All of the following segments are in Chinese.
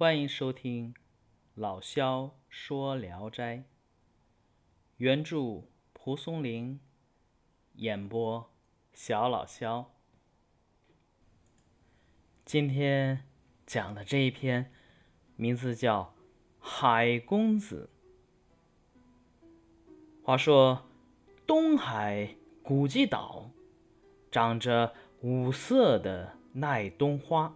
欢迎收听老萧说《聊斋》，原著蒲松龄，演播小老萧。今天讲的这一篇名字叫《海公子》。话说东海古迹岛长着五色的耐冬花，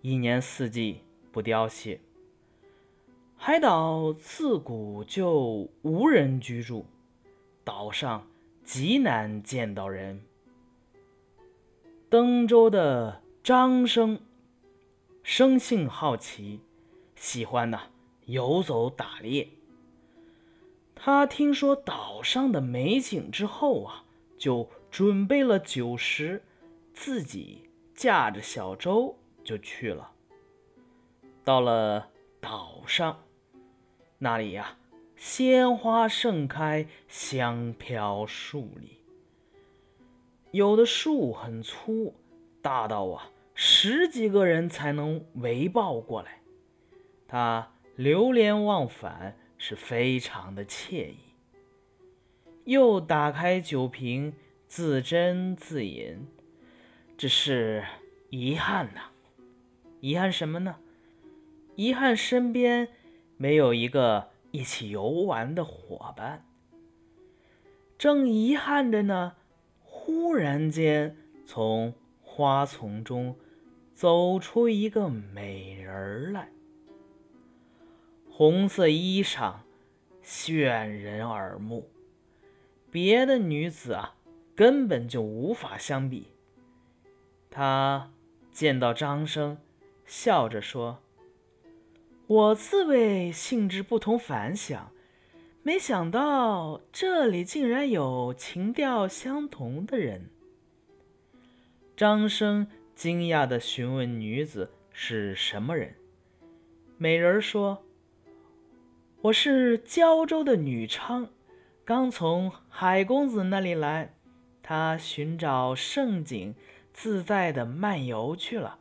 一年四季不凋谢。海岛自古就无人居住，岛上极难见到人。登州的张生生性好奇，喜欢呐游走打猎。他听说岛上的美景之后啊，就准备了酒食，自己驾着小舟就去了。到了岛上，那里呀，鲜花盛开，香飘数里。有的树很粗，大到啊，十几个人才能围抱过来。他流连忘返。是非常的惬意，又打开酒瓶，自斟自饮。只是遗憾呐，遗憾什么呢？遗憾身边没有一个一起游玩的伙伴。正遗憾着呢，忽然间从花丛中走出一个美人来。红色衣裳，炫人耳目，别的女子啊，根本就无法相比。他见到张生，笑着说：“我自谓性质不同凡响，没想到这里竟然有情调相同的人。”张生惊讶地询问女子是什么人，美人说。我是胶州的女娼，刚从海公子那里来，他寻找胜景，自在的漫游去了。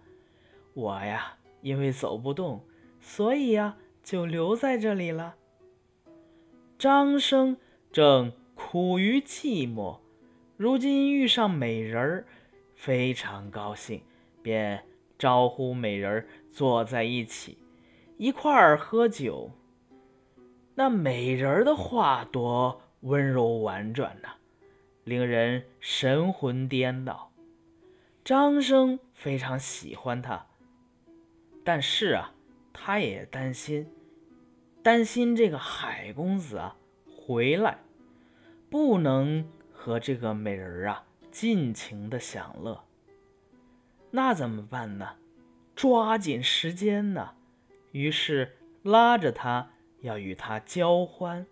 我呀，因为走不动，所以呀，就留在这里了。张生正苦于寂寞，如今遇上美人儿，非常高兴，便招呼美人儿坐在一起，一块儿喝酒。那美人儿的话多温柔婉转呐，令人神魂颠倒。张生非常喜欢她，但是啊，他也担心，担心这个海公子啊回来，不能和这个美人儿啊尽情的享乐。那怎么办呢？抓紧时间呢。于是拉着他。要与他交欢，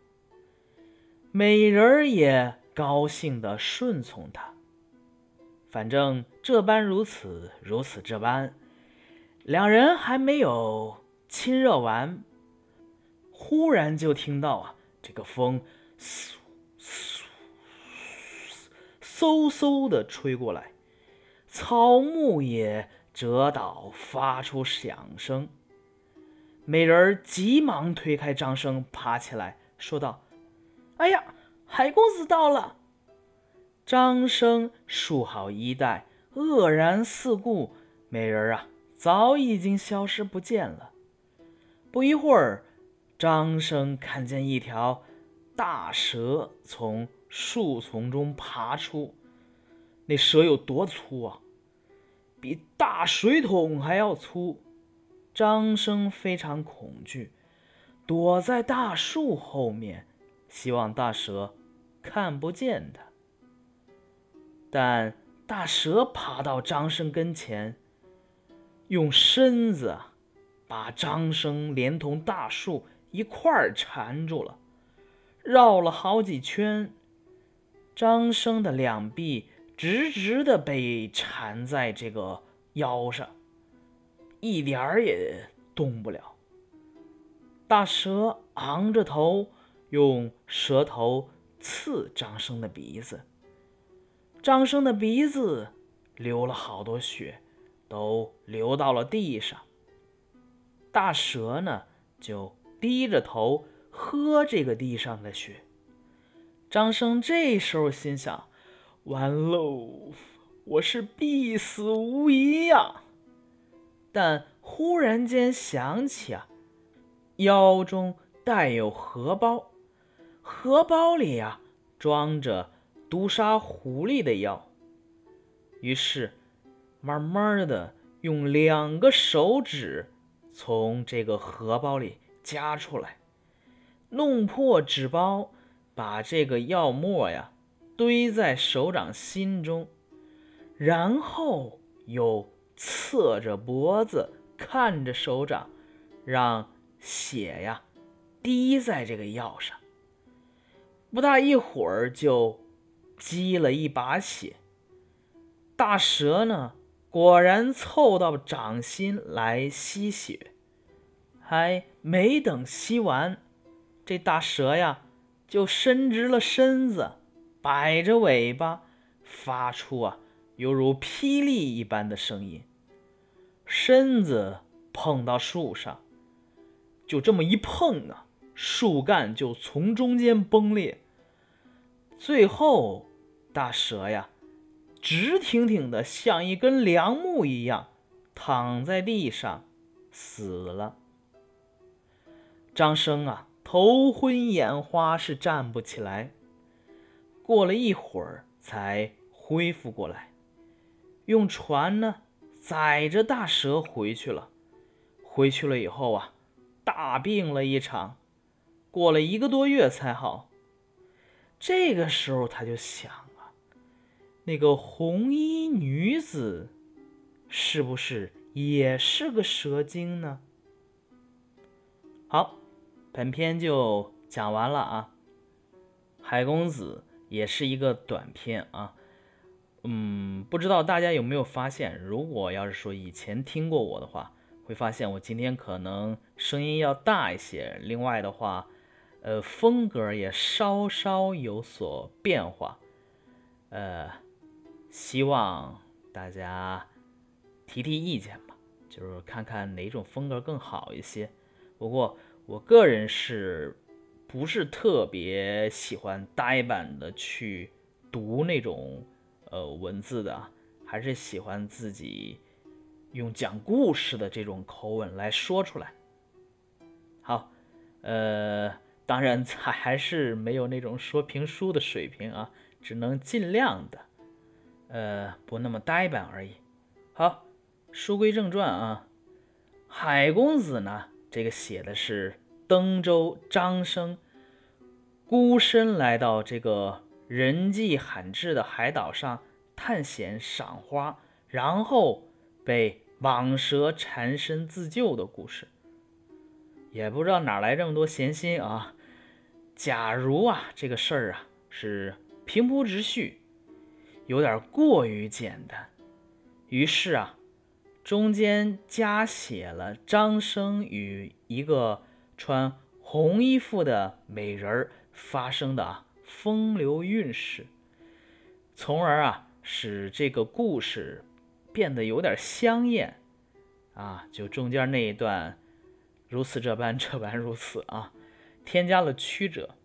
美人儿也高兴的顺从他。反正这般如此，如此这般，两人还没有亲热完，忽然就听到啊，这个风嗖嗖嗖嗖的吹过来，草木也折倒，发出响声。美人儿急忙推开张生，爬起来说道：“哎呀，海公子到了！”张生束好衣带，愕然四顾，美人儿啊，早已经消失不见了。不一会儿，张生看见一条大蛇从树丛中爬出，那蛇有多粗啊？比大水桶还要粗。张生非常恐惧，躲在大树后面，希望大蛇看不见他。但大蛇爬到张生跟前，用身子把张生连同大树一块儿缠住了，绕了好几圈。张生的两臂直直的被缠在这个腰上。一点儿也动不了。大蛇昂着头，用舌头刺张生的鼻子。张生的鼻子流了好多血，都流到了地上。大蛇呢就低着头喝这个地上的血。张生这时候心想：完喽，我是必死无疑呀！但忽然间想起啊，腰中带有荷包，荷包里呀装着毒杀狐狸的药，于是慢慢的用两个手指从这个荷包里夹出来，弄破纸包，把这个药沫呀堆在手掌心中，然后又侧着脖子。看着手掌，让血呀滴在这个药上。不大一会儿就积了一把血。大蛇呢，果然凑到掌心来吸血。还没等吸完，这大蛇呀就伸直了身子，摆着尾巴，发出啊犹如霹雳一般的声音。身子碰到树上，就这么一碰啊，树干就从中间崩裂。最后，大蛇呀，直挺挺的像一根梁木一样，躺在地上死了。张生啊，头昏眼花，是站不起来。过了一会儿，才恢复过来，用船呢。载着大蛇回去了，回去了以后啊，大病了一场，过了一个多月才好。这个时候他就想，那个红衣女子是不是也是个蛇精呢？好，本篇就讲完了啊。海公子也是一个短篇啊。嗯，不知道大家有没有发现，如果要是说以前听过我的话，会发现我今天可能声音要大一些。另外的话，呃，风格也稍稍有所变化。呃，希望大家提提意见吧，就是看看哪种风格更好一些。不过我个人是不是特别喜欢呆板的去读那种。呃，文字的还是喜欢自己用讲故事的这种口吻来说出来。好，呃，当然还还是没有那种说评书的水平啊，只能尽量的，呃，不那么呆板而已。好，书归正传啊，海公子呢，这个写的是登州张生孤身来到这个。人迹罕至的海岛上探险赏花，然后被蟒蛇缠身自救的故事，也不知道哪来这么多闲心啊！假如啊这个事儿啊是平铺直叙，有点过于简单，于是啊中间加写了张生与一个穿红衣服的美人儿发生的啊。风流韵事，从而啊使这个故事变得有点香艳啊，就中间那一段如此这般这般如此啊，添加了曲折。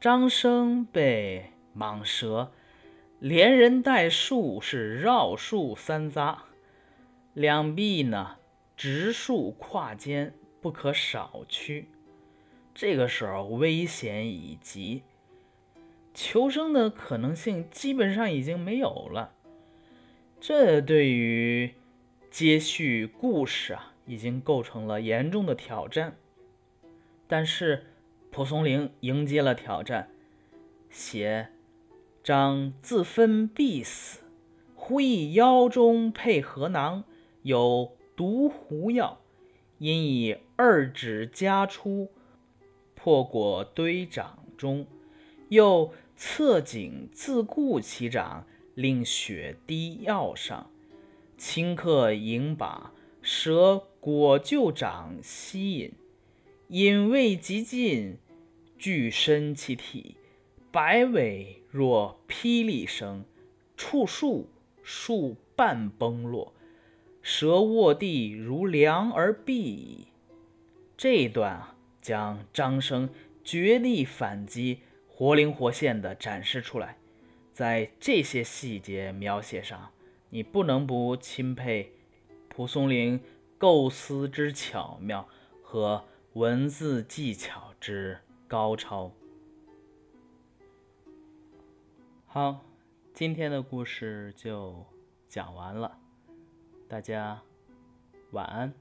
张生被蟒蛇连人带树是绕树三匝，两臂呢直竖跨肩，不可少屈。这个时候危险已极。求生的可能性基本上已经没有了，这对于接续故事啊，已经构成了严重的挑战。但是蒲松龄迎接了挑战，写张自分必死，忽忆腰中配荷囊，有毒狐药，因以二指夹出，破果堆掌中，又。侧颈自固其掌，令血滴药上，顷刻盈把蛇果就掌吸引，引未及尽，俱身其体，摆尾若霹雳声，触树树半崩落，蛇卧地如梁而毙矣。这一段啊，将张生绝地反击活灵活现的展示出来。在这些细节描写上，你不能不钦佩蒲松龄构思之巧妙和文字技巧之高超。好，今天的故事就讲完了，大家晚安。